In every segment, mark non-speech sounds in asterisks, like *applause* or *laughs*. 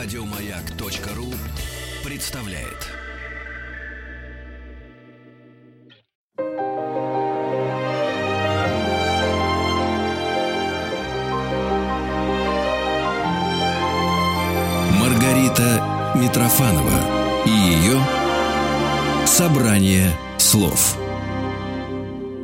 Радиомаяк.ру представляет. Маргарита Митрофанова и ее собрание слов.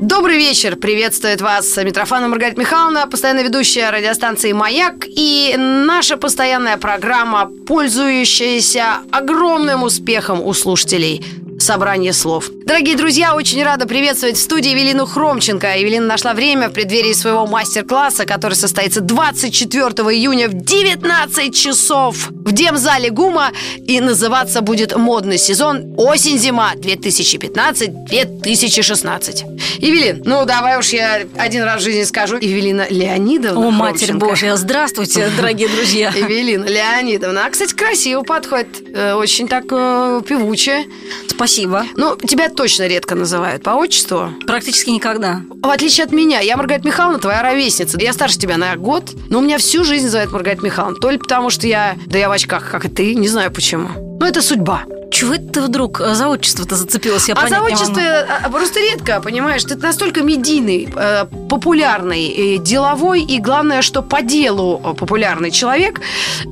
Добрый вечер! Приветствует вас Митрофанова Маргарита Михайловна, постоянная ведущая радиостанции «Маяк» и наша постоянная программа, пользующаяся огромным успехом у слушателей – собрание слов. Дорогие друзья, очень рада приветствовать в студии Евелину Хромченко. Евелина нашла время в преддверии своего мастер-класса, который состоится 24 июня в 19 часов в Демзале ГУМа. И называться будет «Модный сезон. Осень-зима 2015-2016». Евелин, ну давай уж я один раз в жизни скажу. Евелина Леонидовна О, Матерь Божья, здравствуйте, дорогие друзья. *laughs* Евелина Леонидовна. А, кстати, красиво подходит. Э, очень так э, певучая. Спасибо. Ну, тебя точно редко называют по отчеству. Практически никогда. В отличие от меня, я Маргарита Михайловна, твоя ровесница. Я старше тебя на год, но у меня всю жизнь называют Маргарита Михайловна. То ли потому, что я, да я в очках, как и ты, не знаю почему. Но это судьба. Чего это ты вдруг за отчество-то зацепилась? Я а за отчество а, просто редко, понимаешь? Ты настолько медийный, э, популярный, деловой и, главное, что по делу популярный человек,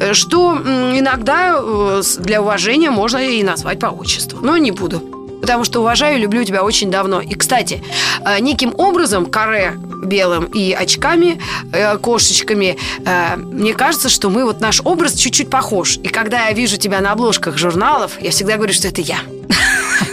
э, что иногда э, для уважения можно и назвать по отчеству. Но не буду потому что уважаю и люблю тебя очень давно. И, кстати, неким образом каре белым и очками, кошечками, мне кажется, что мы вот наш образ чуть-чуть похож. И когда я вижу тебя на обложках журналов, я всегда говорю, что это я.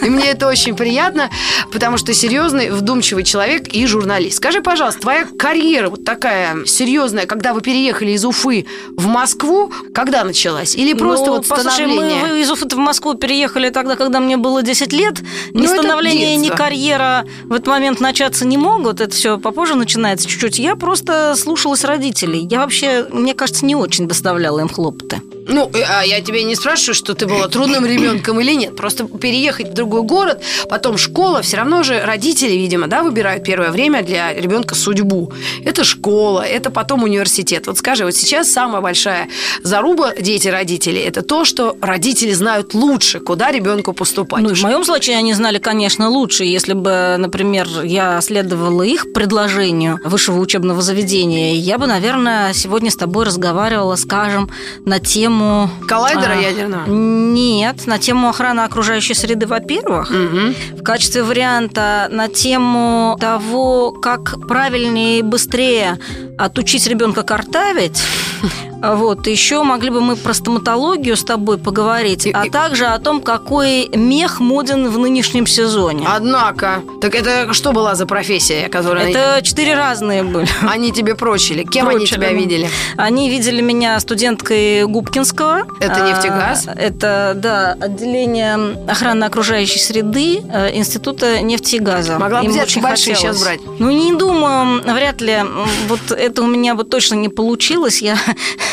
И мне это очень приятно, потому что серьезный, вдумчивый человек и журналист. Скажи, пожалуйста, твоя карьера вот такая серьезная, когда вы переехали из Уфы в Москву, когда началась? Или просто ну, вот становление? мы из Уфы в Москву переехали тогда, когда мне было 10 лет. Ни ну, становление, ни карьера в этот момент начаться не могут. Это все попозже начинается чуть-чуть. Я просто слушалась родителей. Я вообще, мне кажется, не очень доставляла им хлопоты. Ну, э, а я тебе не спрашиваю, что ты была трудным ребенком или нет. Просто переехать в другой город, потом школа, все равно же родители, видимо, да, выбирают первое время для ребенка судьбу. Это школа, это потом университет. Вот скажи, вот сейчас самая большая заруба дети родителей это то, что родители знают лучше, куда ребенку поступать. Ну, в моем случае они знали, конечно, лучше. Если бы, например, я следовала их предложению высшего учебного заведения, я бы, наверное, сегодня с тобой разговаривала, скажем, на тему тему... Коллайдера а, ядерного? Нет, на тему охраны окружающей среды, во-первых. Угу. В качестве варианта на тему того, как правильнее и быстрее отучить ребенка картавить, вот, еще могли бы мы про стоматологию с тобой поговорить, а также о том, какой мех моден в нынешнем сезоне. Однако, так это что была за профессия, которая... Это четыре разные были. Они тебе прочили. Кем прочили. они тебя видели? Они видели меня студенткой Губкинского. Это нефтегаз? А, это, да, отделение охраны окружающей среды э, Института нефти и газа. Могла бы взять большие хотелось. сейчас брать? Ну, не думаю, вряд ли. Вот это у меня вот точно не получилось. Я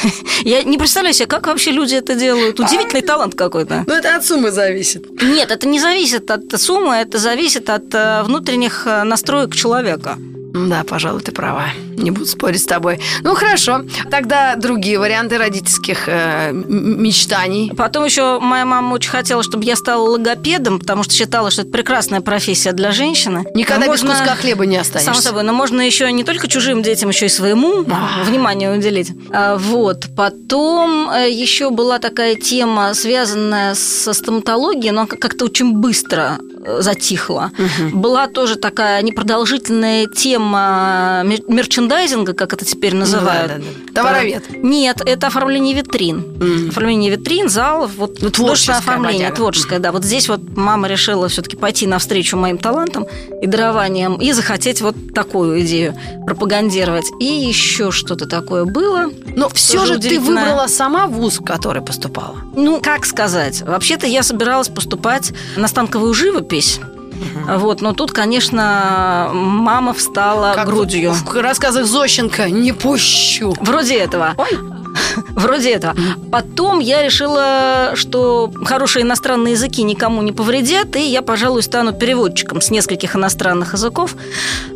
*laughs* Я не представляю себе, как вообще люди это делают. Удивительный а, талант какой-то. Ну, это от суммы зависит. Нет, это не зависит от суммы, это зависит от э, внутренних э, настроек человека. Да, пожалуй, ты права. Не буду спорить с тобой. Ну, хорошо. Тогда другие варианты родительских э, мечтаний. Потом еще моя мама очень хотела, чтобы я стала логопедом, потому что считала, что это прекрасная профессия для женщины. Никогда но без можно... куска хлеба не останешься. Само собой. Но можно еще не только чужим детям, еще и своему а. внимание уделить. Вот. Потом э, еще была такая тема, связанная со стоматологией, но как-то очень быстро затихла. Угу. Была тоже такая непродолжительная тема мерчендайзинга, как это теперь называют. Да, да, да. Товаровед. Нет, это оформление витрин. Mm. Оформление витрин, зал, вот ну, творческое оформление, творческое, да. Вот здесь вот мама решила все-таки пойти навстречу моим талантам и дарованиям и захотеть вот такую идею пропагандировать. И еще что-то такое было. Но все же ты выбрала сама вуз, в который поступала. Ну, как сказать? Вообще-то я собиралась поступать на станковую живопись. Угу. Вот, но тут, конечно, мама встала как грудью. В, в рассказах Зощенко «Не пущу». Вроде этого. Ой. *laughs* Вроде этого. Потом я решила, что хорошие иностранные языки никому не повредят, и я, пожалуй, стану переводчиком с нескольких иностранных языков.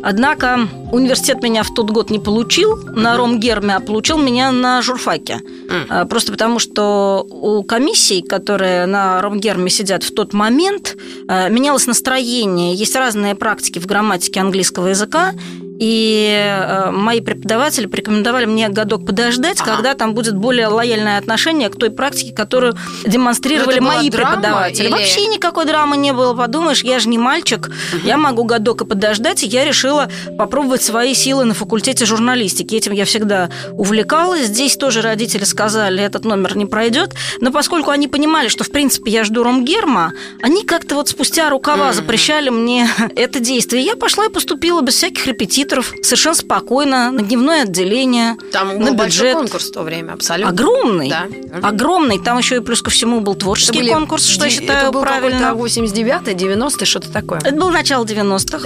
Однако университет меня в тот год не получил на Ромгерме, а получил меня на журфаке. А, Просто потому, что у комиссий, которые на Ромгерме сидят в тот момент, а, менялось настроение. Есть разные практики в грамматике английского языка, и э, мои преподаватели порекомендовали мне годок подождать, Ага. когда там будет более лояльное отношение к той практике, которую демонстрировали мои преподаватели. или- Вообще никакой драмы не было. Подумаешь, я же не мальчик, я могу годок и подождать, и я решила попробовать свои силы на факультете журналистики. Этим я всегда увлекалась. Здесь тоже родители сказали, этот номер не пройдет. Но поскольку они понимали, что, в принципе, я жду Ромгерма, они как-то вот спустя рукава запрещали мне *laughs* это действие. Я пошла и поступила без всяких репетиторов, совершенно спокойно, на дневное отделение, Там на бюджет. конкурс в то время, абсолютно. Огромный. Да. Огромный. Там еще и плюс ко всему был творческий были конкурс, что я считаю это был правильно. какой-то 89-й, 90-й, что-то такое. Это было начало 90-х.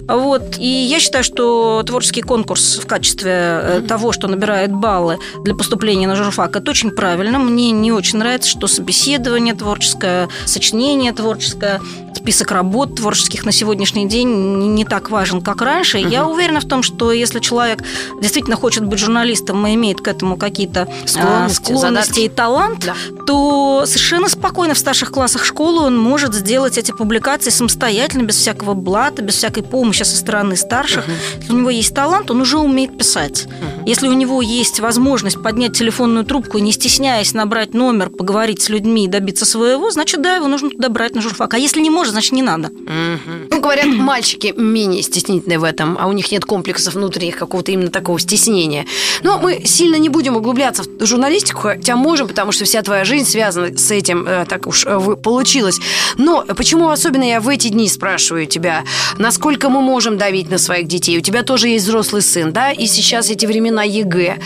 Да. Вот. И я считаю, что творческий конкурс в качестве э, того, что набирает баллы для поступления на журфак, это очень правильно. Мне не очень нравится, что собеседование творческое, сочинение творческое, список работ творческих на сегодняшний день не так важен, как раньше. Я уверена в том, что если человек действительно хочет быть журналистом и имеет к этому какие-то а, Склонности, склонности задатки. и талант, Да. то совершенно спокойно в старших классах школы он может сделать эти публикации самостоятельно, без всякого блата, без всякой помощи со стороны старших. Если у него есть талант, он уже умеет писать. Если у него есть возможность поднять телефонную трубку и не стесняясь набрать номер, поговорить с людьми и добиться своего, значит, да, его нужно туда брать на журфак. А если не может, значит, не надо. Мгм. Ну, говорят, мальчики менее стеснительны в этом, а у них нет комплексов внутренних какого-то именно такого стеснения. Но мы сильно не будем углубляться в журналистику, хотя можем, потому что вся твоя жизнь связана с этим, э, так уж э, получилось. Но почему особенно я в эти дни спрашиваю тебя, насколько мы можем давить на своих детей? У тебя тоже есть взрослый сын, да? И сейчас эти времена ЕГЭ,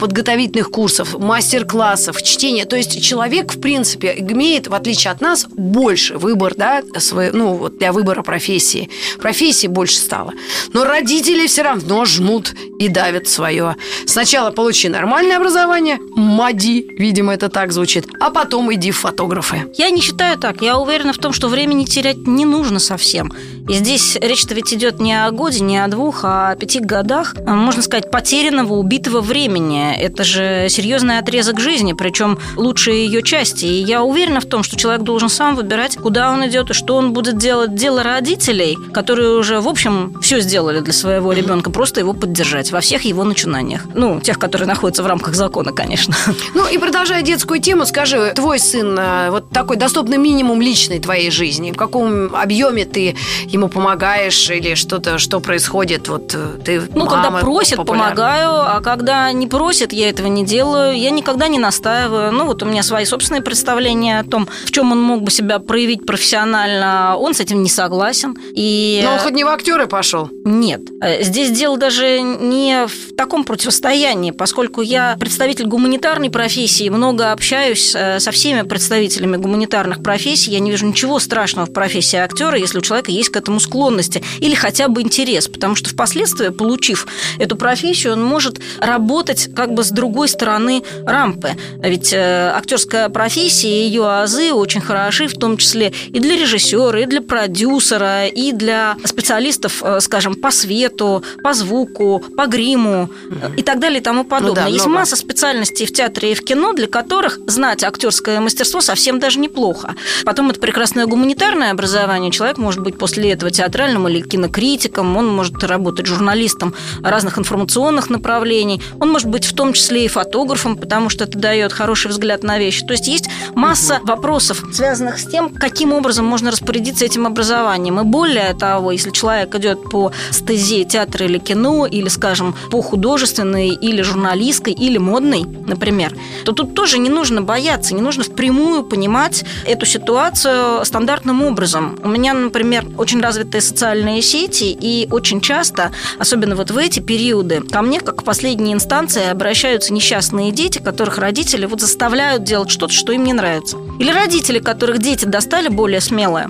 подготовительных курсов, мастер-классов, чтения. То есть человек, в принципе, имеет, в отличие от нас, больше выбор, да, свой, ну, вот для выбора профессии. Профессии больше стало. Но родители все равно жмут и давят свое. Сначала получи нормальное образование, мади, видимо, это так звучит, а потом иди в фотографы. Я не считаю так. Я уверена в том, что времени терять не нужно совсем. И здесь речь-то ведь идет не о годе, не о двух, а о пяти годах, а, можно сказать, потерянного, убитого времени. Это же серьезный отрезок жизни, причем лучшие ее части. И я уверена в том, что человек должен сам выбирать, куда он идет и что он будет делать. Дело родителей, которые уже, в общем, все сделали для своего ребенка, просто его поддержать во всех его начинаниях. Ну, тех, которые находятся в рамках закона, конечно. Ну и продолжая детскую тему, скажи, твой сын, э, вот такой доступный минимум личной твоей жизни, в каком объеме ты ему помогаешь или что-то, что происходит, вот э, ты Ну, когда мама просят, популярна. помогаю, а когда не просят, я этого не делаю. Я никогда не настаиваю. Ну, вот у меня свои собственные представления о том, в чем он мог бы себя проявить профессионально. Он с этим не согласен. И Но он хоть не в актеры пошел. нет. Э, Здесь дело даже не в таком противостоянии, поскольку я представитель гуманитарной профессии, много общаюсь э, со всеми представителями гуманитарных профессий. Я не вижу ничего страшного в профессии актера, если у человека есть к этому склонности или хотя бы интерес, потому что впоследствии, получив эту профессию, он может работать как бы с другой стороны рампы. Ведь э, актерская профессия и ее азы очень хороши, в том числе и для режиссера, и для продюсера, и для специалистов, скажем, по свету, по звуку, по гриму э, и так далее и тому подобное. Ну да, Есть много. масса специальностей в театре и в кино, для которых знать актерское мастерство совсем даже неплохо. Потом это прекрасное гуманитарное образование. Человек может быть после этого театральным или кинокритиком, он может работать журналистом разных информационных направлений, он может быть в том числе и фотографом, потому что это дает хороший взгляд на вещи. То есть есть масса вопросов, связанных с тем, каким образом можно распорядиться этим образованием. И более того, если человек идет по стезе театра или кино, или, скажем, по художественной, или журналистской, или модной, например, то тут тоже не нужно бояться, не нужно впрямую понимать эту ситуацию стандартным образом. У меня, например, очень развитые социальные сети, и очень часто, особенно вот в эти периоды, ко мне, как к последней инстанции, обращаются несчастные дети, которых родители вот заставляют делать что-то, что им не нравится. Или родители, которых дети достали более смелые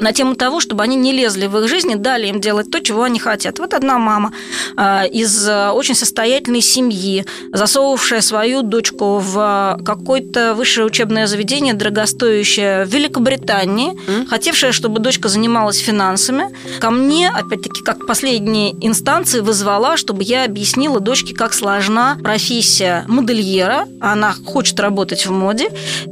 на тему того, чтобы они не лезли в их жизнь и дали им делать то, чего они хотят. Вот одна мама а, из а, очень состоятельной семьи, засовывавшая свою дочку в какое-то высшее учебное заведение, дорогостоящее в Великобритании, mm. хотевшая, чтобы дочка занималась финансами, ко мне, опять-таки, как последней инстанции, вызвала, чтобы я объяснила дочке, как сложна профессия модельера. Она хочет работать в моде,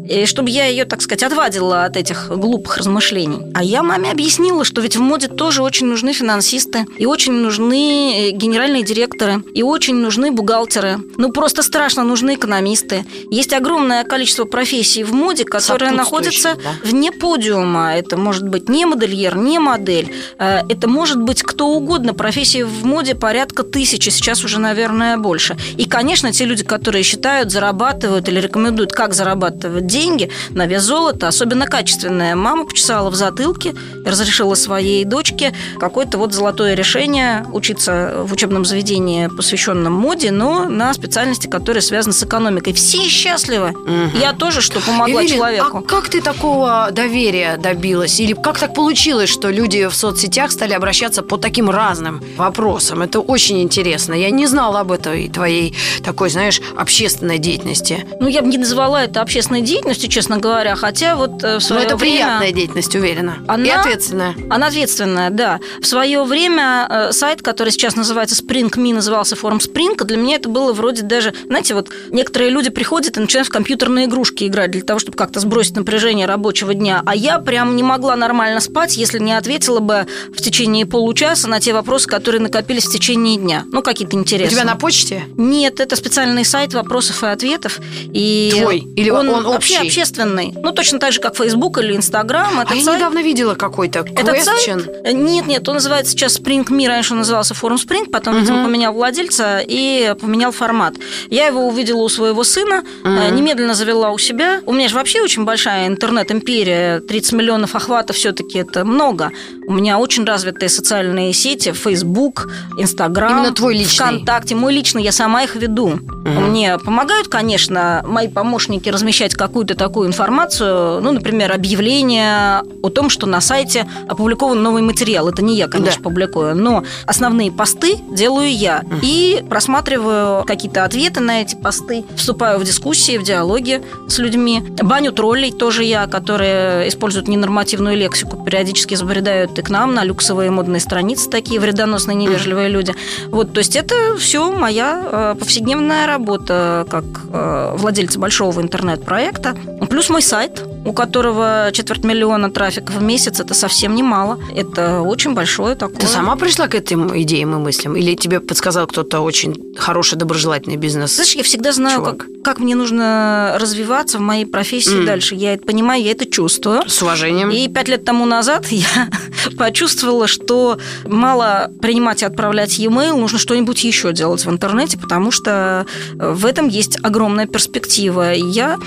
и чтобы я ее, так сказать, отвадила от этих глупых размышлений. А я маме объяснила, что ведь в моде тоже очень нужны финансисты, и очень нужны э, генеральные директоры, и очень нужны бухгалтеры. Ну, просто страшно нужны экономисты. Есть огромное количество профессий в моде, которые находятся да? вне подиума. Это может быть не модельер, не модель. Э, это может быть кто угодно. Профессии в моде порядка тысячи, сейчас уже, наверное, больше. И, конечно, те люди, которые считают, зарабатывают или рекомендуют, как зарабатывать деньги на вес золота, особенно качественное. Мама почесала в затылке и разрешила своей дочке какое-то вот золотое решение учиться в учебном заведении, посвященном моде, но на специальности, которые связаны с экономикой. Все счастливы. Угу. Я тоже, что помогла Эвелин, человеку. А как ты такого доверия добилась? Или как так получилось, что люди в соцсетях стали обращаться по таким разным вопросам? Это очень интересно. Я не знала об этой твоей такой, знаешь, общественной деятельности. Ну, я бы не называла это общественной деятельностью, честно говоря, хотя вот э, в свое Но это время... приятная деятельность, уверена. Она... И ответственная. Она ответственная, да. В свое время э, сайт, который сейчас называется Spring.me, назывался форум Spring, для меня это было вроде даже, знаете, вот некоторые люди приходят и начинают в компьютерные игрушки играть для того, чтобы как-то сбросить напряжение рабочего дня, а я прям не могла нормально спать, если не ответила бы в течение получаса на те вопросы, которые накопились в течение дня. Ну, какие-то интересные. У тебя на почте? Нет, это специальный сайт вопросов и ответов. И Твой? Или он, он общий? вообще общественный. Ну, точно так же, как Facebook или Instagram. а я недавно видела какой-то Этот сайт? Нет, нет, он называется сейчас Spring Me, раньше назывался форум Spring, потом, видимо, поменял владельца и поменял формат. Я его увидела у своего сына, немедленно завела у себя. У меня же вообще очень большая интернет-империя, 30 миллионов охватов все-таки это много. У меня очень развитые социальные сети, Facebook, Instagram, Именно твой личный? ВКонтакте. Мой личный, я сама их веду. Угу. Мне помогают, конечно, мои помощники размещать какую-то такую информацию, ну, например, объявление о том, что на сайте опубликован новый материал. Это не я, конечно, да. публикую, но основные посты делаю я. Угу. И просматриваю какие-то ответы на эти посты, вступаю в дискуссии, в диалоги с людьми. Баню троллей тоже я, которые используют ненормативную лексику, периодически забредают и к нам на люксовые модные страницы такие вредоносные, невежливые люди. Вот, то есть это все моя э, повседневная работа как э, владельца большого интернет-проекта. Плюс мой сайт, у которого четверть миллиона трафика в месяц, это совсем немало. Это очень большое такое. Ты сама пришла к этим идеям и мыслям? Или тебе подсказал кто-то очень хороший, доброжелательный бизнес? Знаешь, я всегда знаю, как, как мне нужно развиваться в моей профессии mm. дальше. Я это понимаю, я это чувствую. С уважением. И пять лет тому назад *laughs* я почувствовала, что мало принимать и отправлять e-mail, нужно что-нибудь еще делать в интернете, потому что в этом есть огромная перспектива. И я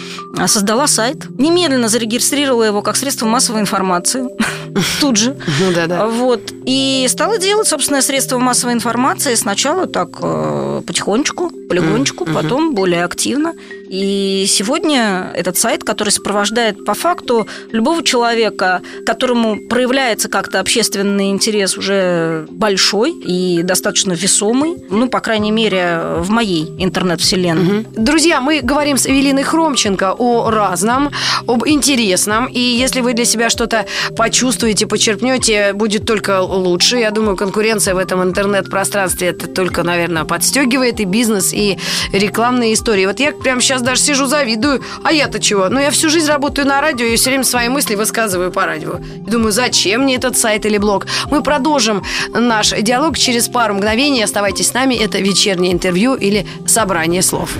создала сайт, немедленно зарегистрировала его как средство массовой информации. *laughs* Тут же. Ну да, да. Вот. И стала делать собственное средство массовой информации сначала так э, потихонечку, полигонечку, потом более активно. И сегодня этот сайт, который сопровождает по факту любого человека, которому проявляется как-то общественный интерес уже большой и достаточно весомый, ну, по крайней мере, в моей интернет-вселенной. Угу. Друзья, мы говорим с Эвелиной Хромченко о разном, об интересном, и если вы для себя что-то почувствуете, почерпнете, будет только лучше. Я думаю, конкуренция в этом интернет-пространстве это только, наверное, подстегивает и бизнес, и рекламные истории. Вот я прямо сейчас даже сижу, завидую. А я-то чего? Ну, я всю жизнь работаю на радио и все время свои мысли высказываю по радио. И думаю, зачем мне этот сайт или блог? Мы продолжим наш диалог через пару мгновений. Оставайтесь с нами. Это вечернее интервью или собрание слов.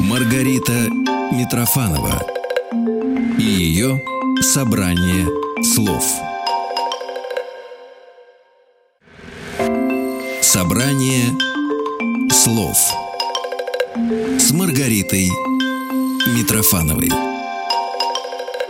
Маргарита Митрофанова и ее собрание слов. Собрание слов с Маргаритой Митрофановой.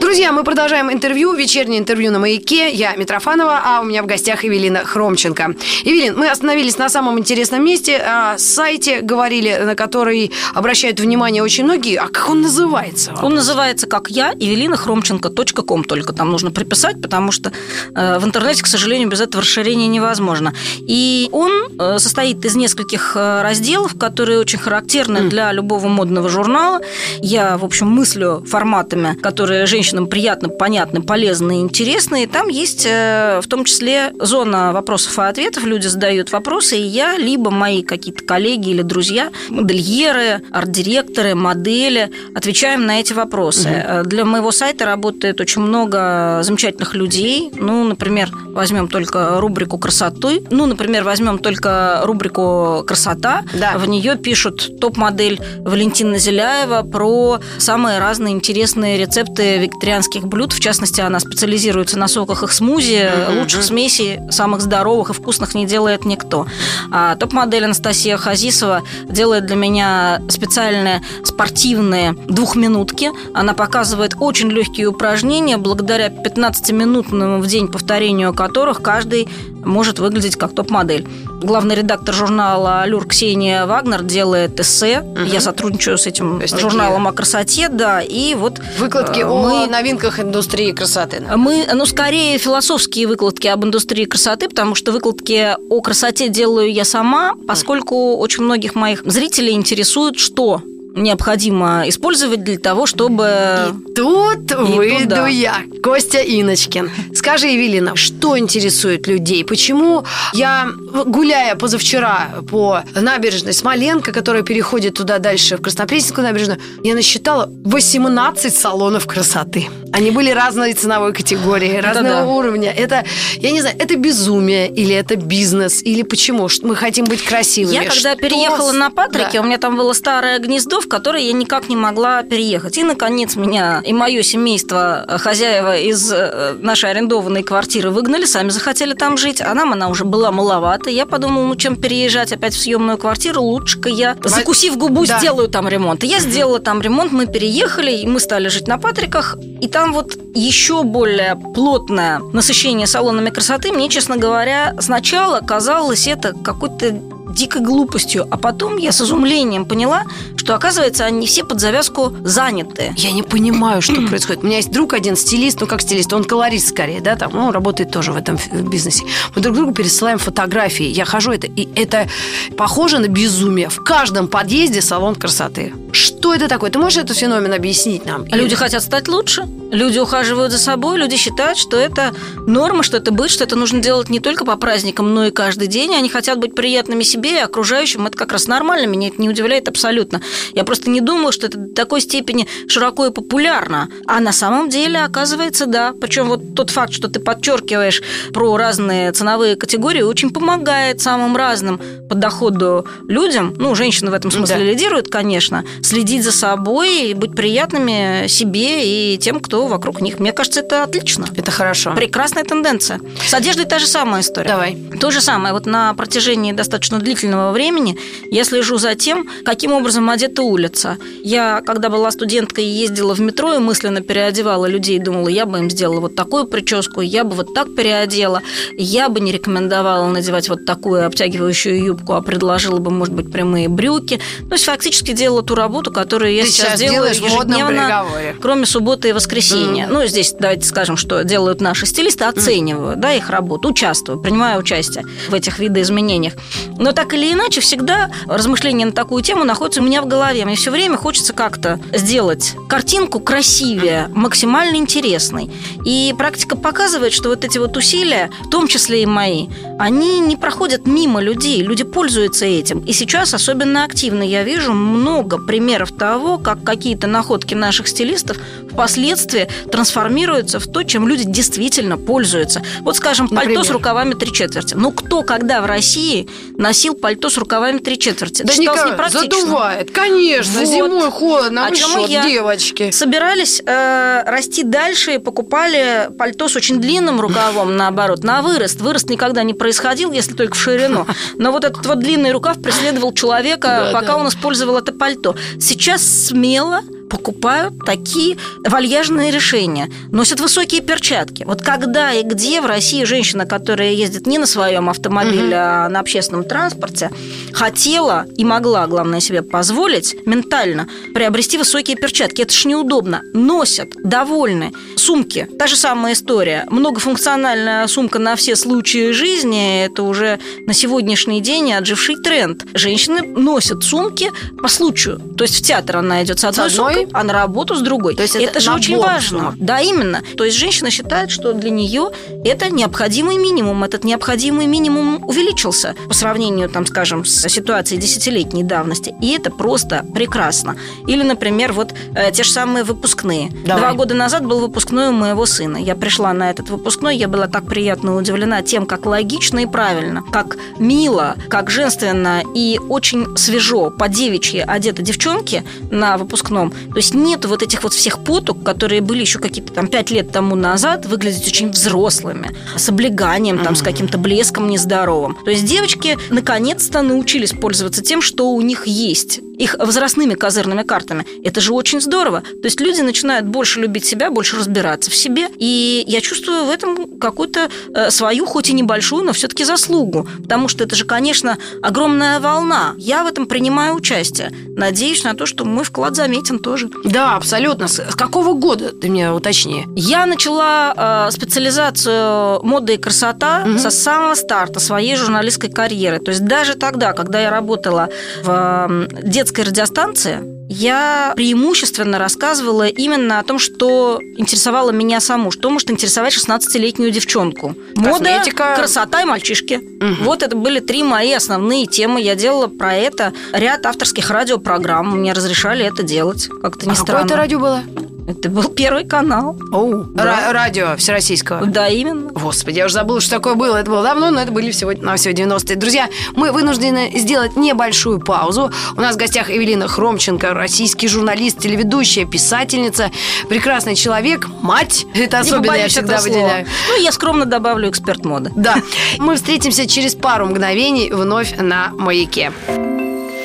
Друзья, мы продолжаем интервью, вечернее интервью на «Маяке». Я Митрофанова, а у меня в гостях Эвелина Хромченко. Эвелин, мы остановились на самом интересном месте, о сайте говорили, на который обращают внимание очень многие. А как он называется? Он называется как я, Хромченко.ком, только там нужно приписать, потому что э, в интернете, к сожалению, без этого расширения невозможно. И он э, состоит из нескольких э, разделов, которые очень характерны для любого модного журнала. Я, в общем, мыслю форматами, которые женщины женщинам приятно, понятны, полезны и интересны. И там есть э, в том числе зона вопросов и ответов. Люди задают вопросы, и я, либо мои какие-то коллеги или друзья, модельеры, арт-директоры, модели, отвечаем на эти вопросы. Угу. Для моего сайта работает очень много замечательных людей. Ну, например, возьмем только рубрику красоты. Ну, например, возьмем только рубрику красота. Да. В нее пишут топ-модель Валентина Зеляева про самые разные интересные рецепты вегетарианских блюд. В частности, она специализируется на соках их смузи. Mm-hmm. Лучших смесей, самых здоровых и вкусных не делает никто. А топ-модель Анастасия Хазисова делает для меня специальные спортивные двухминутки. Она показывает очень легкие упражнения, благодаря 15-минутному в день повторению которых каждый может выглядеть как топ-модель. Главный редактор журнала «Алюр» Ксения Вагнер делает эссе. Угу. Я сотрудничаю с этим журналом такие... о красоте, да, и вот... Выкладки мы... о новинках индустрии красоты. Мы, ну, скорее философские выкладки об индустрии красоты, потому что выкладки о красоте делаю я сама, поскольку очень многих моих зрителей интересует, что необходимо использовать для того, чтобы... И тут и выйду туда. я, Костя Иночкин. Скажи, Евелина, что интересует людей? Почему я, гуляя позавчера по набережной Смоленко, которая переходит туда дальше, в Краснопресненскую набережную, я насчитала 18 салонов красоты. Они были разной ценовой категории, разного да, да. уровня. Это, я не знаю, это безумие или это бизнес, или почему? Мы хотим быть красивыми. Я когда что... переехала на Патрике, да. у меня там было старое гнездо, в которое я никак не могла переехать. И, наконец, меня и мое семейство, э, хозяева из э, нашей арендованной квартиры выгнали, сами захотели там жить, а нам она уже была маловато. Я подумала, ну, чем переезжать опять в съемную квартиру, лучше-ка я, закусив губу, да. сделаю там ремонт. И я сделала там ремонт, мы переехали, и мы стали жить на Патриках, и там вот еще более плотное насыщение салонами красоты, мне, честно говоря, сначала казалось это какой-то дикой глупостью. А потом я с изумлением поняла, что, оказывается, они все под завязку заняты. Я не понимаю, что *clears throat* происходит. У меня есть друг один, стилист, ну как стилист, он колорист скорее, да, там, ну, работает тоже в этом бизнесе. Мы друг другу пересылаем фотографии. Я хожу, это, и это похоже на безумие. В каждом подъезде салон красоты. Что это такое? Ты можешь этот феномен объяснить нам? Люди хотят стать лучше. Люди ухаживают за собой, люди считают, что это норма, что это быть, что это нужно делать не только по праздникам, но и каждый день. Они хотят быть приятными себе и окружающим. Это как раз нормально, меня это не удивляет абсолютно. Я просто не думала, что это до такой степени широко и популярно. А на самом деле, оказывается, да. Причем вот тот факт, что ты подчеркиваешь про разные ценовые категории, очень помогает самым разным по доходу людям. Ну, женщины в этом смысле да. лидируют, конечно. Следить за собой и быть приятными себе и тем, кто вокруг них. Мне кажется, это отлично. Это хорошо. Прекрасная тенденция. С одеждой та же самая история. Давай. То же самое. Вот на протяжении достаточно длительного времени я слежу за тем, каким образом одета улица. Я, когда была студенткой, ездила в метро и мысленно переодевала людей, думала, я бы им сделала вот такую прическу, я бы вот так переодела, я бы не рекомендовала надевать вот такую обтягивающую юбку, а предложила бы, может быть, прямые брюки. То есть фактически делала ту работу, которую я Ты сейчас, сейчас делаю ежедневно, кроме субботы и воскресенья. Mm. Ну, здесь давайте скажем, что делают наши стилисты, оцениваю, mm. да, их работу, участвую, принимаю участие в этих видоизменениях. Но так или иначе, всегда размышления на такую тему находятся у меня в голове. Мне все время хочется как-то сделать картинку красивее, максимально интересной. И практика показывает, что вот эти вот усилия, в том числе и мои, они не проходят мимо людей. Люди пользуются этим. И сейчас особенно активно я вижу много примеров того, как какие-то находки наших стилистов впоследствии удовольствие трансформируется в то, чем люди действительно пользуются. Вот, скажем, пальто Например? с рукавами три четверти. Ну, кто когда в России носил пальто с рукавами три четверти? Да Николай, задувает, конечно, вот. зимой холодно, а чем я? девочки. Собирались э, расти дальше и покупали пальто с очень длинным рукавом, наоборот, на вырост. Вырост никогда не происходил, если только в ширину. Но вот этот вот длинный рукав преследовал человека, пока он использовал это пальто. Сейчас смело покупают такие вальяжные решения, носят высокие перчатки. Вот когда и где в России женщина, которая ездит не на своем автомобиле, а на общественном транспорте, хотела и могла, главное, себе позволить ментально приобрести высокие перчатки. Это ж неудобно. Носят, довольны. Сумки. Та же самая история. Многофункциональная сумка на все случаи жизни – это уже на сегодняшний день отживший тренд. Женщины носят сумки по случаю. То есть в театр она идет с одной, с одной? Сумкой, а на работу с другой. То есть это, это же очень важно. Да, именно. То есть женщина считает, что для нее это необходимый минимум. Этот необходимый минимум увеличился по сравнению, там, скажем, с ситуацией десятилетней давности. И это просто прекрасно. Или, например, вот э, те же самые выпускные. Давай. Два года назад был выпускной у моего сына. Я пришла на этот выпускной, я была так приятно удивлена тем, как логично и правильно, как мило, как женственно и очень свежо по девичьи одеты девчонки на выпускном. То есть нет вот этих вот всех поток, которые были еще какие-то там пять лет тому назад, выглядеть очень взрослыми, с облеганием, там, с каким-то блеском нездоровым. То есть девочки наконец-то научились пользоваться тем, что у них есть их возрастными козырными картами. Это же очень здорово. То есть люди начинают больше любить себя, больше разбираться в себе. И я чувствую в этом какую-то э, свою, хоть и небольшую, но все-таки заслугу. Потому что это же, конечно, огромная волна. Я в этом принимаю участие. Надеюсь на то, что мой вклад заметен тоже. Да, абсолютно. С какого года, ты мне уточни? Я начала э, специализацию мода и красота угу. со самого старта своей журналистской карьеры. То есть даже тогда, когда я работала в детском детской радиостанции я преимущественно рассказывала именно о том, что интересовало меня саму, что может интересовать 16-летнюю девчонку. Мода, красота и мальчишки. Угу. Вот это были три мои основные темы. Я делала про это ряд авторских радиопрограмм. Мне разрешали это делать. Как-то не а странно. Какое это радио было? Это был первый канал. Оу, да. радио всероссийского. Да, именно. Господи, я уже забыла, что такое было. Это было давно, но это были всего, на всего 90-е. Друзья, мы вынуждены сделать небольшую паузу. У нас в гостях Эвелина Хромченко, российский журналист, телеведущая, писательница, прекрасный человек, мать. Это особенно я всегда выделяю. Ну, я скромно добавлю эксперт моды. Да. Мы встретимся через пару мгновений вновь на «Маяке».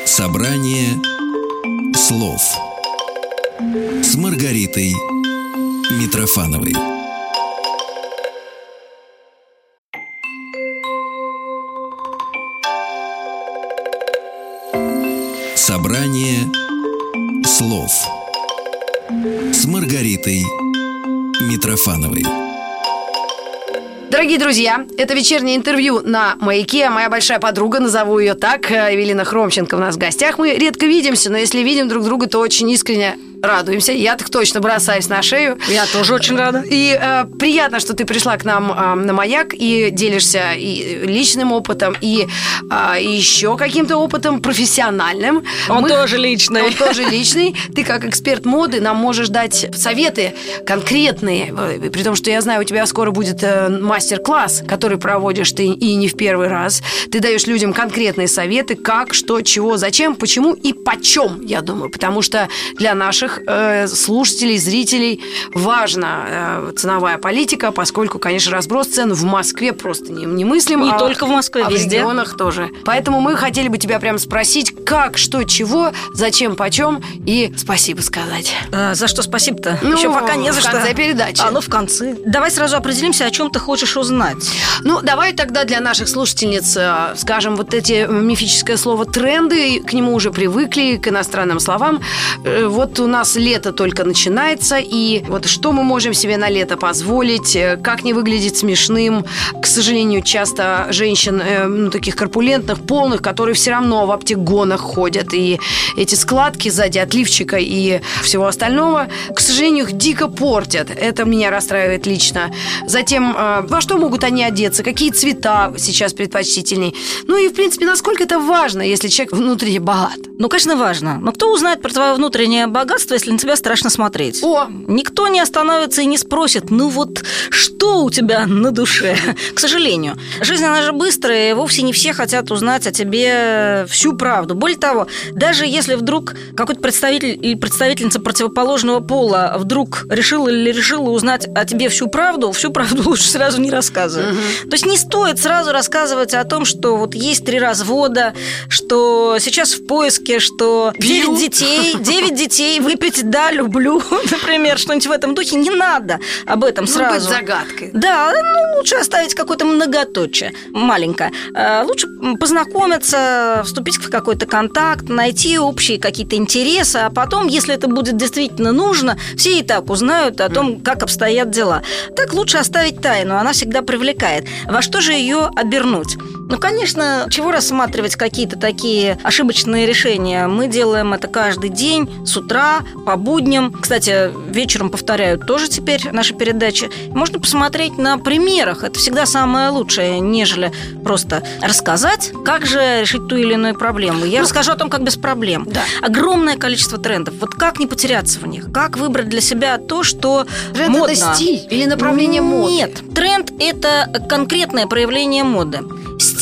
Собрание слов с Маргаритой Митрофановой. Собрание слов с Маргаритой Митрофановой. Дорогие друзья, это вечернее интервью на «Маяке». Моя большая подруга, назову ее так, Эвелина Хромченко у нас в гостях. Мы редко видимся, но если видим друг друга, то очень искренне радуемся. Я так точно бросаюсь на шею. Я тоже очень рада. И э, приятно, что ты пришла к нам э, на маяк и делишься и личным опытом, и, э, и еще каким-то опытом профессиональным. Он Мы, тоже личный. Он тоже личный. Ты как эксперт моды нам можешь дать советы конкретные. При том, что я знаю, у тебя скоро будет э, мастер-класс, который проводишь ты и не в первый раз. Ты даешь людям конкретные советы, как, что, чего, зачем, почему и почем, я думаю. Потому что для наших наших э, слушателей, зрителей важна э, ценовая политика, поскольку, конечно, разброс цен в Москве просто не, немыслим. Не а, только в Москве, а везде. в регионах тоже. Поэтому мы хотели бы тебя прям спросить, как, что, чего, зачем, почем и спасибо сказать. А, за что спасибо-то? Ну, Еще пока не за что. В конце передачи. А, ну в конце. Давай сразу определимся, о чем ты хочешь узнать. Ну, давай тогда для наших слушательниц э, скажем вот эти мифическое слово тренды, к нему уже привыкли, к иностранным словам. Э, вот у нас нас лето только начинается, и вот что мы можем себе на лето позволить, э, как не выглядеть смешным. К сожалению, часто женщин, э, ну, таких корпулентных, полных, которые все равно в оптигонах ходят, и эти складки сзади от лифчика и всего остального, к сожалению, их дико портят. Это меня расстраивает лично. Затем, э, во что могут они одеться, какие цвета сейчас предпочтительней. Ну и, в принципе, насколько это важно, если человек внутри богат. Ну, конечно, важно. Но кто узнает про твое внутреннее богатство, если на тебя страшно смотреть. О! Никто не остановится и не спросит, ну вот что у тебя на душе? К сожалению. Жизнь, она же быстрая, и вовсе не все хотят узнать о тебе всю правду. Более того, даже если вдруг какой-то представитель или представительница противоположного пола вдруг решила или решила узнать о тебе всю правду, всю правду *laughs* лучше сразу не рассказывать. Угу. То есть не стоит сразу рассказывать о том, что вот есть три развода, что сейчас в поиске, что девять детей, девять детей *laughs* вы выпить, да, люблю, *laughs* например, что-нибудь в этом духе. Не надо об этом сразу. Ну, быть загадкой. Да, ну, лучше оставить какое-то многоточие маленькое. Э, лучше познакомиться, вступить в какой-то контакт, найти общие какие-то интересы, а потом, если это будет действительно нужно, все и так узнают о том, как обстоят дела. Так лучше оставить тайну, она всегда привлекает. Во что же ее обернуть? Ну, конечно, чего рассматривать какие-то такие ошибочные решения? Мы делаем это каждый день, с утра, по будням. Кстати, вечером повторяют тоже теперь наши передачи. Можно посмотреть на примерах. Это всегда самое лучшее, нежели просто рассказать, как же решить ту или иную проблему. Я ну, расскажу о том, как без проблем. Да. Огромное количество трендов. Вот как не потеряться в них? Как выбрать для себя то, что Тренд модно? это стиль или направление моды? Нет, тренд – это конкретное проявление моды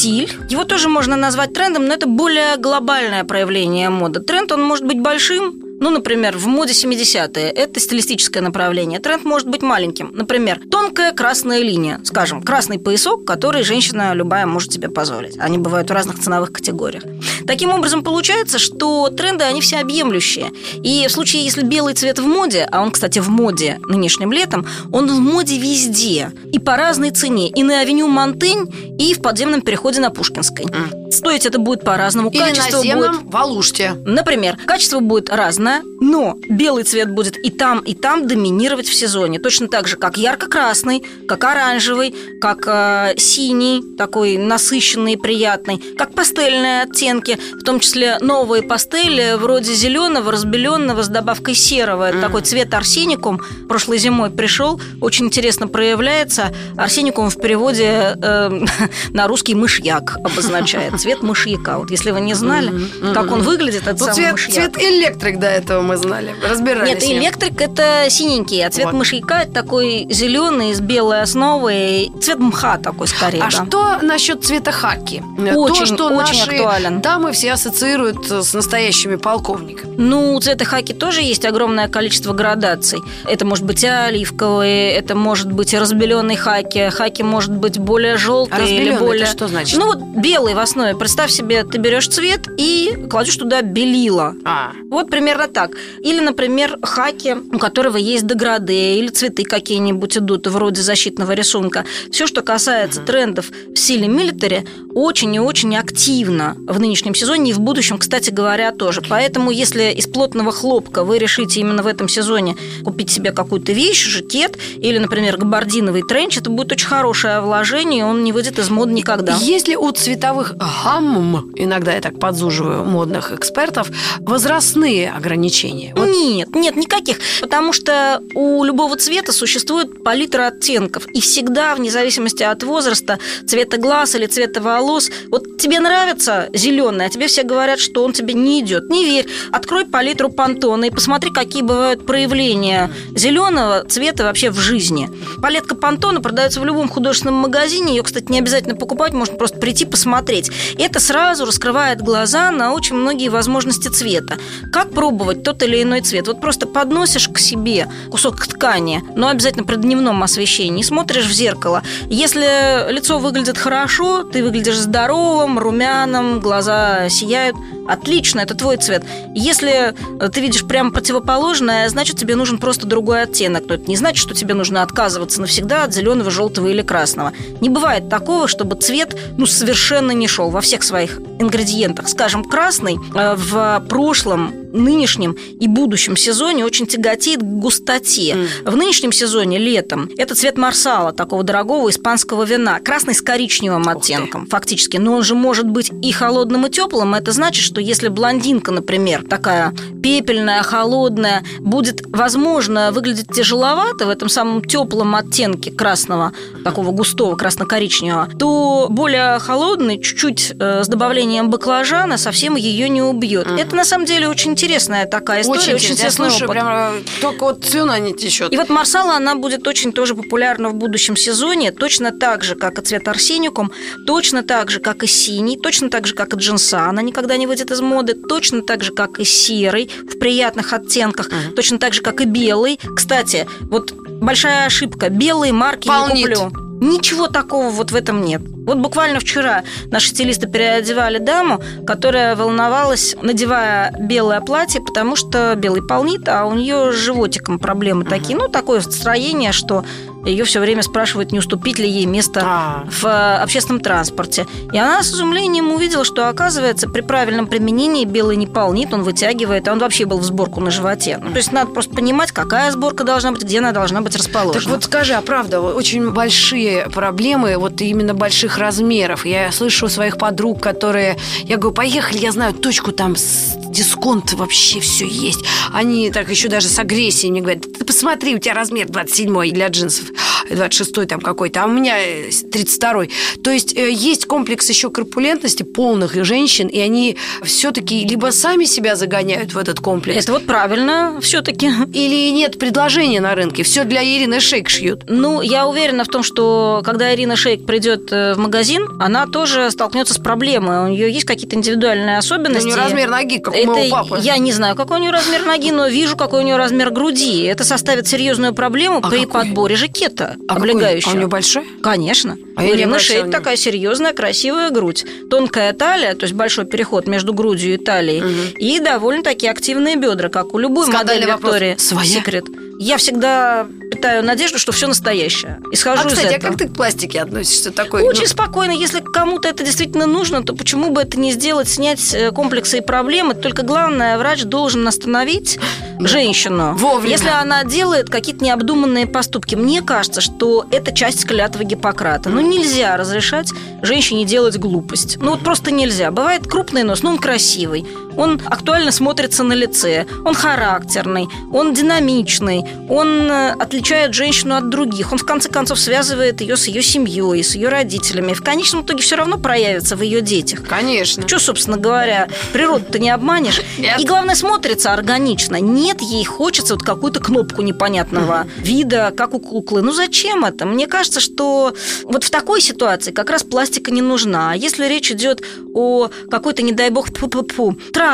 стиль. Его тоже можно назвать трендом, но это более глобальное проявление моды. Тренд, он может быть большим, ну, например, в моде 70-е это стилистическое направление. Тренд может быть маленьким. Например, тонкая красная линия, скажем, красный поясок, который женщина любая может себе позволить. Они бывают в разных ценовых категориях. Таким образом, получается, что тренды, они всеобъемлющие. И в случае, если белый цвет в моде, а он, кстати, в моде нынешним летом, он в моде везде. И по разной цене. И на авеню Монтень, и в подземном переходе на Пушкинской. Mm. Стоить это будет по-разному. Или качество на земном будет... в Алуште. Например, качество будет разное, но белый цвет будет и там, и там доминировать в сезоне. Точно так же, как ярко-красный, как оранжевый, как э, синий, такой насыщенный приятный, как пастельные оттенки, в том числе новые пастели вроде зеленого, разбеленного с добавкой серого. Это mm. такой цвет арсеникум. Прошлой зимой пришел, очень интересно проявляется. Арсеникум в переводе э, *laughs* на русский мышьяк обозначает *laughs* цвет мышьяка. Вот если вы не знали, как он выглядит, это ну, цвет, мышьяк. Цвет электрик до этого мы знали, разбирались. Нет, электрик это синенький, а цвет вот. мышьяка это такой зеленый с белой основой, цвет мха такой скорее. А да. что насчет цвета хаки? Очень, То, что очень наши актуален. дамы все ассоциируют с настоящими полковниками. Ну, у цвета хаки тоже есть огромное количество градаций. Это может быть оливковый, это может быть разбеленный хаки, хаки может быть более желтый а или более. Это что значит? Ну вот белый в основе. Представь себе, ты берешь цвет и кладешь туда белила. А. Вот примерно так. Или, например, хаки, у которого есть деграде, или цветы какие-нибудь идут вроде защитного рисунка. Все, что касается трендов в стиле милитари, очень и очень активно в нынешнем сезоне и в будущем, кстати говоря, тоже. Поэтому, если из плотного хлопка вы решите именно в этом сезоне купить себе какую-то вещь, жакет или, например, габардиновый тренч, это будет очень хорошее вложение, он не выйдет из моды никогда. Если у цветовых гамм, иногда я так подзуживаю модных экспертов, возрастные ограничения? Вот. Нет, нет, никаких. Потому что у любого цвета существует палитра оттенков. И всегда, вне зависимости от возраста, цвета глаз или цвета волос, вот тебе нравится зеленый, а тебе все говорят, что он тебе не идет. Не верь. Открой палитру Пантона и посмотри, какие бывают проявления зеленого цвета вообще в жизни. Палетка Пантона продается в любом художественном магазине. Ее, кстати, не обязательно покупать, можно просто прийти посмотреть. Это сразу раскрывает глаза на очень многие возможности цвета. Как пробовать тот или иной цвет? Вот просто подносишь к себе кусок ткани, но обязательно при дневном освещении, смотришь в зеркало. Если лицо выглядит хорошо, ты выглядишь здоровым, румяным, глаза сияют, отлично, это твой цвет. Если ты видишь прямо противоположное, значит, тебе нужен просто другой оттенок. Но это не значит, что тебе нужно отказываться навсегда от зеленого, желтого или красного. Не бывает такого, чтобы цвет ну, совершенно не шел во всех своих ингредиентах. Скажем, красный э, в прошлом нынешнем и будущем сезоне очень тяготеет к густоте. Mm. В нынешнем сезоне, летом, это цвет марсала, такого дорогого испанского вина, красный с коричневым оттенком, фактически. Но он же может быть и холодным, и теплым. Это значит, что если блондинка, например, такая пепельная, холодная, будет, возможно, выглядеть тяжеловато в этом самом теплом оттенке красного, такого густого красно-коричневого, то более холодный, чуть-чуть э, с добавлением баклажана, совсем ее не убьет. Mm. Это на самом деле очень интересная такая история, очень, очень интересный слушаю, опыт. Прям, только вот слюна не течет. И вот Марсала, она будет очень тоже популярна в будущем сезоне, точно так же, как и цвет арсеникум, точно так же, как и синий, точно так же, как и джинса, она никогда не выйдет из моды, точно так же, как и серый, в приятных оттенках, uh-huh. точно так же, как и белый. Кстати, вот большая ошибка, белые марки Полнит. не куплю. Ничего такого вот в этом нет. Вот буквально вчера наши стилисты переодевали даму, которая волновалась, надевая белое платье, потому что белый полнит, а у нее с животиком проблемы такие. Ну, такое строение, что ее все время спрашивают, не уступить ли ей место А. в э, общественном транспорте. И она с изумлением увидела, что, оказывается, при правильном применении белый не полнит, он вытягивает, а он вообще был в сборку на животе. Ну, то есть надо просто понимать, какая сборка должна быть, где она должна быть расположена. Так вот скажи, а правда, очень большие проблемы, вот именно больших размеров. Я слышу своих подруг, которые... Я говорю, поехали, я знаю точку там с дисконт вообще все есть. Они так еще даже с агрессией мне говорят, ты посмотри, у тебя размер 27 для джинсов, 26 там какой-то, а у меня э, 32 То есть э, есть комплекс еще корпулентности полных женщин, и они все-таки либо сами себя загоняют в этот комплекс, Это вот правильно все-таки. или нет предложения на рынке. Все для Ирины Шейк шьют. Ну, я уверена в том, что когда Ирина Шейк придет э, в магазин, она тоже столкнется с проблемой. У нее есть какие-то индивидуальные У особенности. нее размер ноги, как у Это моего папы. я не знаю, какой у нее размер ноги, но вижу, какой у нее размер груди. Это составит серьезную проблему А при какой? подборе жакета А какой? облегающего. А у нее большой? Конечно. А у Шейк внимания. такая серьезная, красивая грудь. Тонкая талия, то есть большой переход между грудью и талией. И довольно-таки активные бедра, как у любой Скандальный модели вопрос. Виктории Своя? Секрет. Я всегда питаю надежду, что все настоящее. Исхожу А, кстати, из а этого. как ты к пластике относишься? Такой, Очень ну, спокойно. Если кому-то это действительно нужно, то почему бы это не сделать, снять э, комплексы и проблемы? Только главное, врач должен остановить женщину, Вовремя. если она делает какие-то необдуманные поступки. Мне кажется, что это часть клятвы Гиппократа. Ну, нельзя разрешать женщине делать глупость. Ну, вот просто нельзя. Бывает крупный нос, но он красивый. Он актуально смотрится на лице, он характерный, он динамичный, он э, отличает женщину от других, он в конце концов связывает ее с ее семьей, с ее родителями. В конечном итоге все равно проявится в ее детях. Конечно. Что, собственно говоря, природу-то не обманешь. Нет. И главное, смотрится органично. Нет, ей хочется вот какую-то кнопку непонятного вида, как у куклы. Ну зачем это? Мне кажется, что вот в такой ситуации как раз пластика не нужна. А если речь идет о какой-то, не дай бог, тьфу-тьфу-тьфу, травме,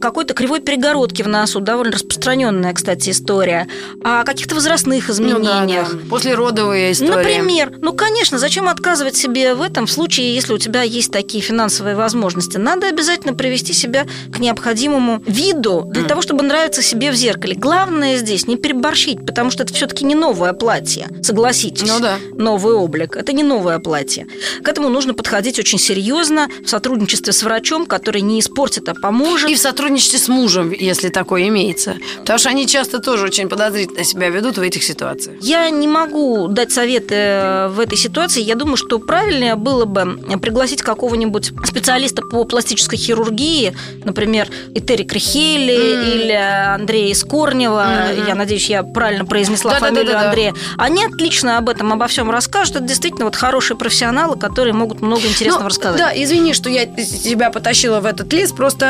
какой-то кривой перегородке в носу, довольно распространенная, кстати, история, о каких-то возрастных Ну да, изменениях. да. Послеродовые истории. Например, ну, конечно, зачем отказывать себе в этом в случае, если у тебя есть такие финансовые возможности? Надо обязательно привести себя к необходимому виду для того, чтобы нравиться себе в зеркале. Главное здесь не переборщить, потому что это все-таки не новое платье, согласитесь. Ну да. Новый облик. Это не новое платье. К этому нужно подходить очень серьезно, в сотрудничестве с врачом, который не испортит, а поможет. И в сотрудничестве с мужем, если такое имеется. Потому что они часто тоже очень подозрительно себя ведут в этих ситуациях. Я не могу дать советы э, в этой ситуации. Я думаю, что правильнее было бы пригласить какого-нибудь специалиста по пластической хирургии, например, Этери Крихели или Андрея Искорнева. Я надеюсь, я правильно произнесла Да-да-да-да-да. фамилию Андрея. Они отлично об этом, обо всем расскажут. Это действительно вот хорошие профессионалы, которые могут много интересного Ну, рассказать. Да, извини, что я тебя потащила в этот лес. Просто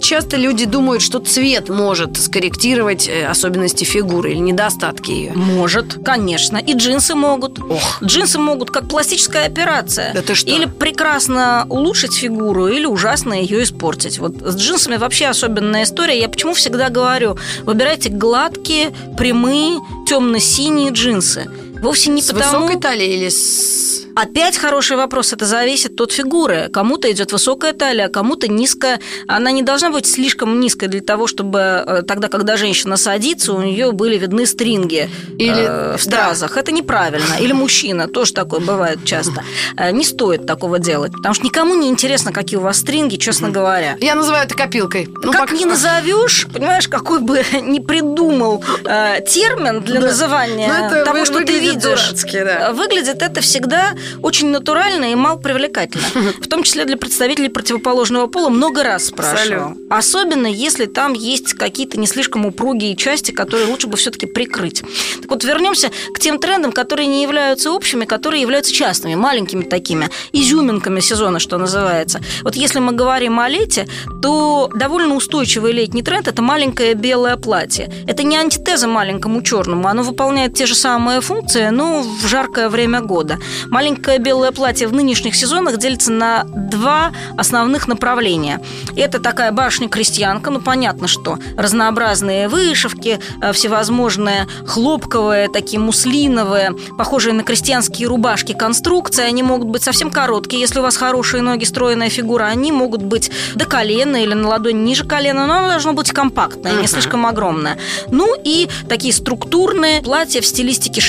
часто люди думают, что цвет может скорректировать э, особенности фигуры или недостатки ее. Может, конечно. И джинсы могут. Джинсы могут как пластическая операция. Ты что? Или прекрасно улучшить фигуру, или ужасно ее испортить. Вот с джинсами вообще особенная история. Я почему всегда говорю, выбирайте гладкие, прямые, темно-синие джинсы. Вовсе не С потому... высокой талией или с... Опять хороший вопрос. Это зависит от фигуры. Кому-то идет высокая талия, а кому-то низкая. Она не должна быть слишком низкой для того, чтобы э, тогда, когда женщина садится, у нее были видны стринги Или- э, в стразах. Это неправильно. Или мужчина, тоже такое бывает часто. Э, Не стоит такого делать, потому что никому не интересно, какие у вас стринги, честно говоря. Я называю это копилкой. Ну, как пока- ни назовешь, понимаешь, какой бы *laughs* ни придумал э, термин для Да. называния Ну, это того, вы- что ты выглядит видишь, дурацки, да. э, выглядит это всегда очень натурально и мало привлекательно. *laughs* В том числе для представителей противоположного пола много раз спрашивал. Абсолютно. Особенно, если там есть какие-то не слишком упругие части, которые лучше бы все-таки прикрыть. Так вот, вернемся к тем трендам, которые не являются общими, которые являются частными, маленькими такими, изюминками сезона, что называется. Вот если мы говорим о лете, то довольно устойчивый летний тренд – это маленькое белое платье. Это не антитеза маленькому черному, оно выполняет те же самые функции, но в жаркое время года. Маленькое белое платье в нынешних сезонах делится на два основных направления. Это такая башня-крестьянка, ну понятно, что разнообразные вышивки, э, всевозможные хлопковые, такие муслиновые, похожие на крестьянские рубашки конструкции. Они могут быть совсем короткие, если у вас хорошие ноги, стройная фигура. Они могут быть до колена или на ладонь ниже колена, но оно должно быть компактное, не слишком огромное. Ну и такие структурные платья в стилистике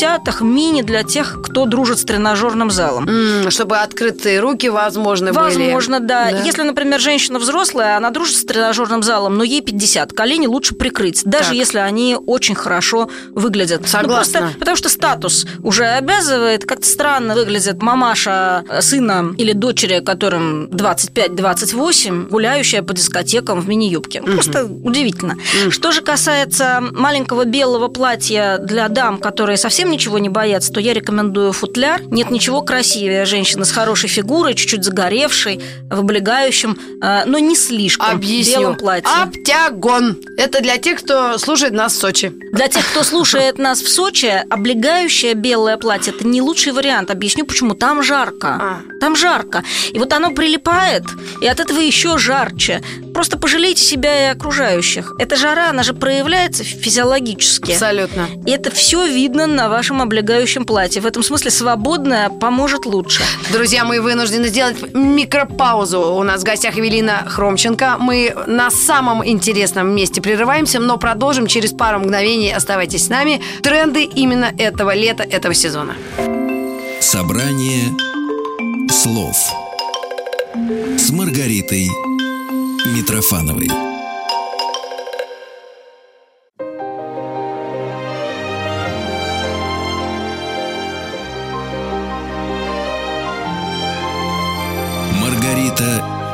60-х, мини для тех, кто дружит с тренажерным залом. М, Чтобы открытые руки, возможно, были. Возможно, да. Да. Если, например, женщина взрослая, она дружит с тренажерным залом, но ей 50, колени лучше прикрыть, даже Так. если они очень хорошо выглядят. Ну, Согласна. просто потому что статус уже обязывает, как-то странно выглядит мамаша э, сына или дочери, которым 25-28, гуляющая по дискотекам в мини-юбке. Ну, Просто удивительно. Что же касается маленького белого платья для дам, которые совсем ничего не боятся, то я рекомендую футляр. Нет ничего красивее женщины с хорошей фигурой, чуть-чуть загоревшей, в облегающем, э, но не слишком Объясню. белом платье. Оптягон. Это для тех, кто слушает нас в Сочи. Для тех, кто слушает нас в Сочи, облегающее белое платье – это не лучший вариант. Объясню, почему. Там жарко. А. Там жарко. И вот оно прилипает, и от этого еще жарче. Просто пожалейте себя и окружающих. Эта жара, она же проявляется физиологически. Абсолютно. И это все видно на вашем облегающем платье. В этом смысле свободное поможет лучше. Друзья, мы вынуждены сделать микропаузу. У нас в гостях Эвелина Хромченко. Мы на самом интересном месте прерываемся, но продолжим через пару мгновений. Оставайтесь с нами. Тренды именно этого лета, этого сезона. Собрание слов с Маргаритой Митрофановой.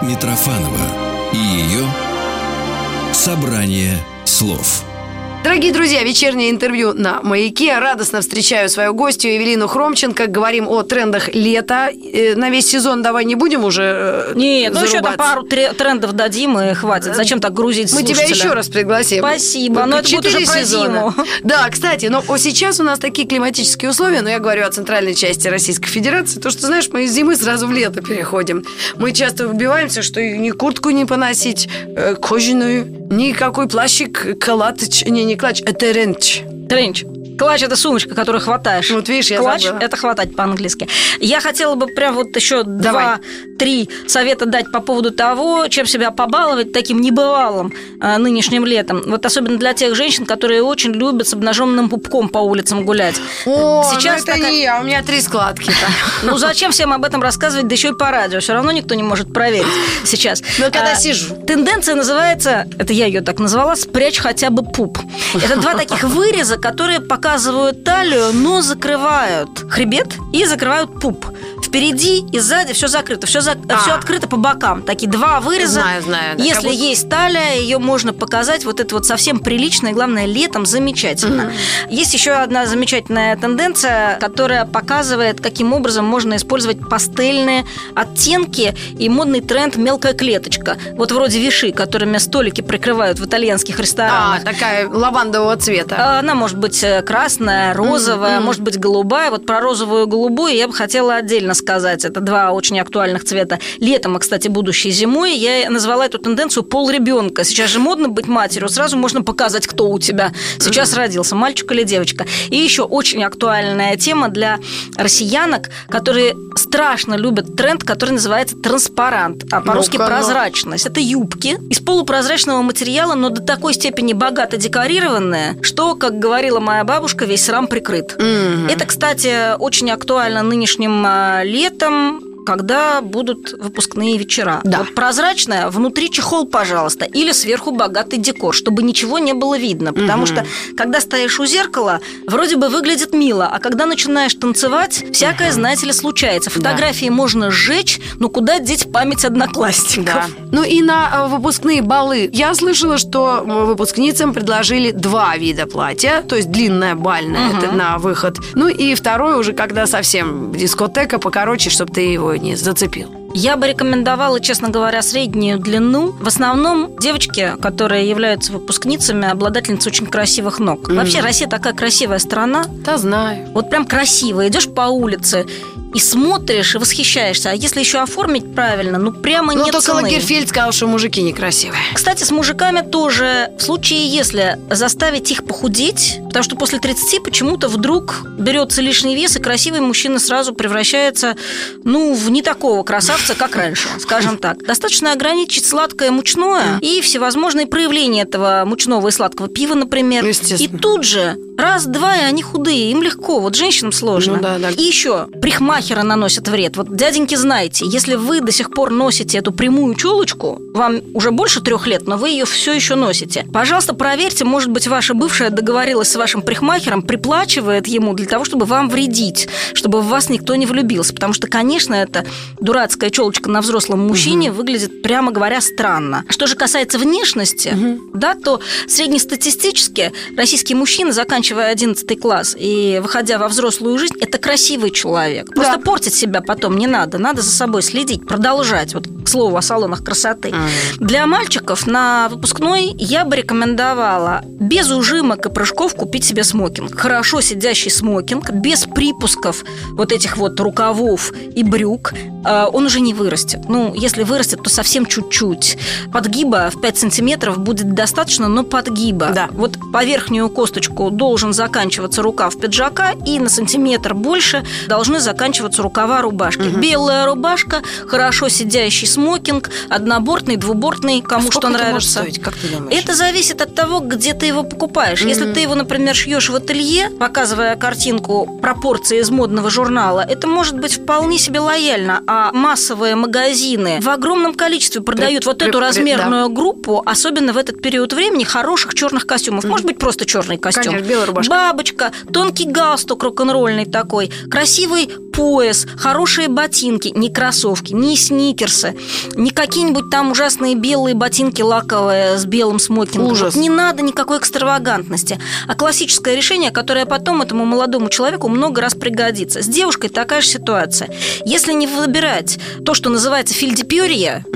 Митрофанова и ее собрание слов. Дорогие друзья, вечернее интервью на «Маяке». Радостно встречаю свою гостью Эвелину Хромченко. Говорим о трендах лета. Э, На весь сезон давай не будем уже э, Нет, ну еще там пару тре- трендов дадим и хватит. Зачем так грузить Мы тебя слушателя? еще раз пригласим. Спасибо, но это будет уже про сезона. зиму. Да, кстати, но сейчас у нас такие климатические условия, но я говорю о центральной части Российской Федерации, то, что, знаешь, мы из зимы сразу в лето переходим. Мы часто выбиваемся, что ни куртку не поносить э, кожаную, никакой плащик, калатыч, не, не клатч, а теренч. Тренч. Клатч – это сумочка, которую хватаешь. Вот видишь, я Клатч это хватать по-английски. Я хотела бы прям вот еще два-три совета дать по поводу того, чем себя побаловать таким небывалым э, нынешним летом. Вот особенно для тех женщин, которые очень любят с обнаженным пупком по улицам гулять. О, Сейчас ну это такая- не я, у меня три складки. *laughs* Ну зачем всем об этом рассказывать, да еще и по радио? Все равно никто не может проверить сейчас. Но когда А, сижу. Тенденция называется, это я ее так назвала, спрячь хотя бы пуп. Это два таких выреза, которые показывают талию, но закрывают хребет и закрывают пуп. Впереди и сзади все закрыто, все, А. все открыто по бокам. Такие два выреза. Знаю, знаю, да. Если Как есть талия, ее можно показать. Вот это вот совсем прилично и, главное, летом замечательно. Есть еще одна замечательная тенденция, которая показывает, каким образом можно использовать пастельные оттенки и модный тренд мелкая клеточка. Вот вроде виши, которыми столики прикрывают в итальянских А, ресторанах. такая лавандового цвета. А, Она может быть э, красная, розовая, Мгм. может быть голубая. Вот про розовую и голубую я бы хотела отдельно сказать. Это два очень актуальных цвета. Летом, а, кстати, будущей зимой, я назвала эту тенденцию пол ребенка. Сейчас же модно быть матерью, сразу можно показать, кто у тебя сейчас родился, мальчик или девочка. И еще очень актуальная тема для россиянок, которые страшно любят тренд, который называется транспарант, а по-русски ну. прозрачность. Это юбки из полупрозрачного материала, но до такой степени богато декорированные, что, как говорила моя бабушка, весь срам прикрыт. Мгм. Это, кстати, очень актуально нынешним а, летом, когда будут выпускные вечера. Да. Вот прозрачная, внутри чехол, пожалуйста, или сверху богатый декор, чтобы ничего не было видно. Потому Мгм. что, когда стоишь у зеркала, вроде бы выглядит мило, а когда начинаешь танцевать, всякое, знаете ли, случается. Фотографии можно сжечь, но куда деть память одноклассников? Да. Ну и на э, выпускные балы. Я слышала, что м, выпускницам предложили два вида платья, то есть длинное бальное Мгм. это на выход. Ну и второе уже, когда совсем дискотека покороче, чтобы ты его не зацепил. Я бы рекомендовала, честно говоря, среднюю длину. В основном девочки, которые являются выпускницами, обладательницы очень красивых ног. Мгм. Вообще Россия такая красивая страна. Да знаю. Вот прям красиво. Идешь по улице, и смотришь и восхищаешься. А если еще оформить правильно, ну прямо Ну, нет только цены. Лагерфельд сказал, что мужики некрасивые. Кстати, с мужиками тоже в случае, если заставить их похудеть, потому что после 30 почему-то вдруг берется лишний вес, и красивый мужчина сразу превращается, ну, в не такого красавца, как раньше, скажем так. Достаточно ограничить сладкое мучное и всевозможные проявления этого мучного и сладкого пива, например. Естественно. И тут же раз-два, и они худые, им легко, вот женщинам сложно. Ну да, да. И еще прихмахеры наносят вред. Вот, дяденьки, знаете, если вы до сих пор носите эту прямую челочку, вам уже больше трех лет, но вы ее все еще носите. Пожалуйста, проверьте, может быть, ваша бывшая договорилась с вашим прихмахером, приплачивает ему для того, чтобы вам вредить, чтобы в вас никто не влюбился. Потому что, конечно, эта дурацкая челочка на взрослом мужчине выглядит, прямо говоря, странно. Что же касается внешности, да, то среднестатистически российский мужчина, заканчивая 11 класс и выходя во взрослую жизнь, это красивый человек. Просто Да. портить себя потом не надо. Надо за собой следить, продолжать. Вот к слову о салонах красоты. Для мальчиков на выпускной я бы рекомендовала без ужимок и прыжков купить себе смокинг. Хорошо сидящий смокинг, без припусков вот этих вот рукавов и брюк. Э, Он уже не вырастет. Ну, если вырастет, то совсем чуть-чуть. Подгиба в 5 сантиметров будет достаточно, но подгиба. Да. Вот по верхнюю косточку должен заканчиваться рукав пиджака, и на сантиметр больше должны заканчиваться рукава рубашки. Белая рубашка, хорошо сидящий смокинг, однобортный, двубортный, кому А что сколько это нравится. стоить, как ты думаешь? Это зависит от того, где ты его покупаешь. Если ты его, например, шьешь в ателье, показывая картинку пропорции из модного журнала, это может быть вполне себе лояльно. А массовые магазины в огромном количестве продают вот при- эту при- размерную группу, особенно в этот период времени, хороших черных костюмов. Может быть, просто черный костюм. Конечно, белая рубашка. Бабочка, тонкий галстук рок-н-ролльный такой, красивый пояс, хорошие ботинки, не кроссовки, не сникерсы, не какие-нибудь там ужасные белые ботинки лаковые с белым смокингом. Ужас. Вот не надо никакой экстравагантности, а классическое решение, которое потом этому молодому человеку много раз пригодится. С девушкой такая же ситуация. Если не выбирать то, что называется фильдепюрье,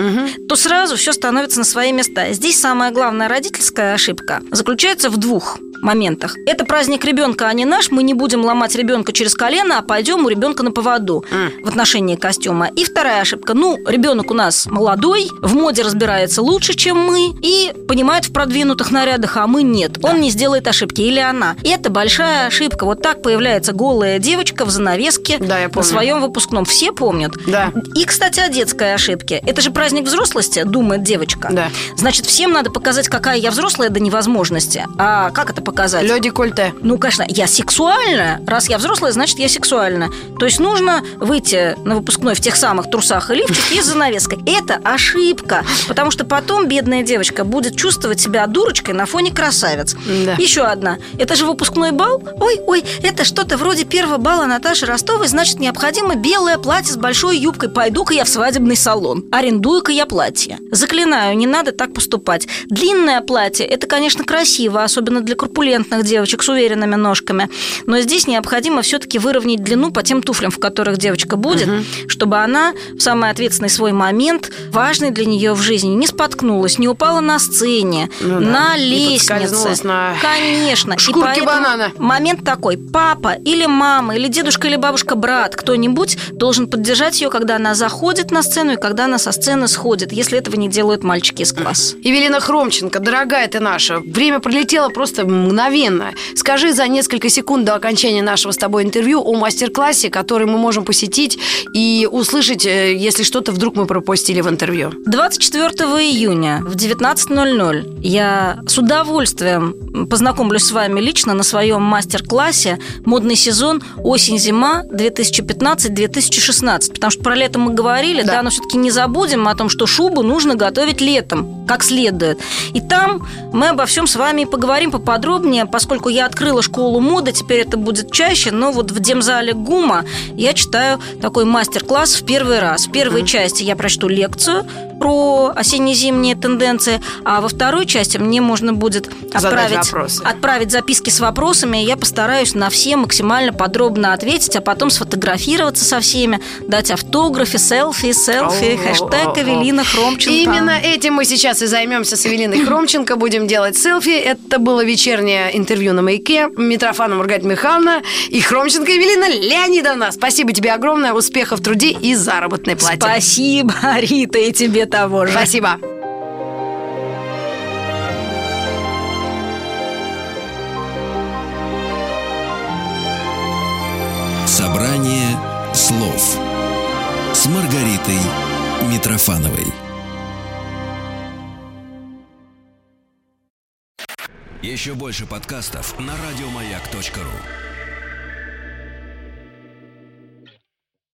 то сразу все становится на свои места. Здесь самая главная родительская ошибка заключается в двух моментах. Это праздник ребенка, а не наш. Мы не будем ломать ребенка через колено, а пойдем у ребенка на поводу в отношении костюма. И вторая ошибка. Ну, ребенок у нас молодой, в моде разбирается лучше, чем мы, и понимает в продвинутых нарядах, а мы нет. Он не сделает ошибки, или она. И это большая ошибка. Вот так появляется голая девочка в занавеске Да, я на помню. своем выпускном. Все помнят. Да. И, кстати, о детской ошибке. Это же праздник взрослости, думает девочка. Да. Значит, всем надо показать, какая я взрослая до невозможности. А как это показать? Леди Кольте. Ну, конечно, я сексуальна. Раз я взрослая, значит, я сексуальна. То есть нужно выйти на выпускной в тех самых трусах и лифчике и с занавеской. Это ошибка. Потому что потом бедная девочка будет чувствовать себя дурочкой на фоне красавец. Да. Еще одна. Это же выпускной бал? Ой, ой, это что-то вроде первого бала Наташи Ростовой, значит, необходимо белое платье с большой юбкой. Пойду-ка я в свадебный салон. Арендую-ка я платье. Заклинаю, не надо так поступать. Длинное платье – это, конечно, красиво, особенно для корпулентных девочек с уверенными ножками. Но здесь необходимо все-таки выровнять длину по тем туфлям, в которых девочка будет, чтобы она в самый ответственный свой момент, важный для нее в жизни, не споткнулась, не упала на сцене, Ну да, на лестнице. на Конечно. И шкурке поэтому банана. Момент такой. Папа или мама, или дедушка, или бабушка, брат, кто-нибудь должен поддержать ее, когда она заходит на сцену и когда она со сцены сходит, если этого не делают мальчики из класса. Евелина Хромченко, дорогая ты наша, время пролетело просто мгновенно. Скажи за несколько секунд до окончания нашего с тобой интервью о мастер-классе, который мы можем посетить и услышать, э, если что-то вдруг мы пропустили в интервью. 24 июня в 19.00 я с удовольствием познакомлюсь с вами лично на своем мастер-классе «Модный сезон. Осень-зима 2015-2016». Потому что про лето мы говорили, Да. да, но все-таки не забудем о том, что шубу нужно готовить летом, как следует. И там мы обо всем с вами поговорим поподробнее, поскольку я открыла школу моды, теперь это будет чаще, но вот в демзале ГУМа я читаю такой мастер-класс в первый раз. В первой части я прочту лекцию, про осенне-зимние тенденции, а во второй части мне можно будет отправить, отправить записки с вопросами, и я постараюсь на все максимально подробно ответить, а потом сфотографироваться со всеми, дать автографы, селфи, селфи, хэштег Эвелина Хромченко. Именно этим мы сейчас и займемся с Эвелиной *clears throat* Хромченко, будем делать селфи. Это было вечернее интервью на «Маяке». Митрофанова Маргарита Михайловна и Хромченко Эвелина Леонидовна. Спасибо тебе огромное, успехов в труде и заработной плате. Спасибо, *laughs* Рита, и тебе того же. Спасибо. Собрание слов с Маргаритой Митрофановой. Еще больше подкастов на радиомаяк.ру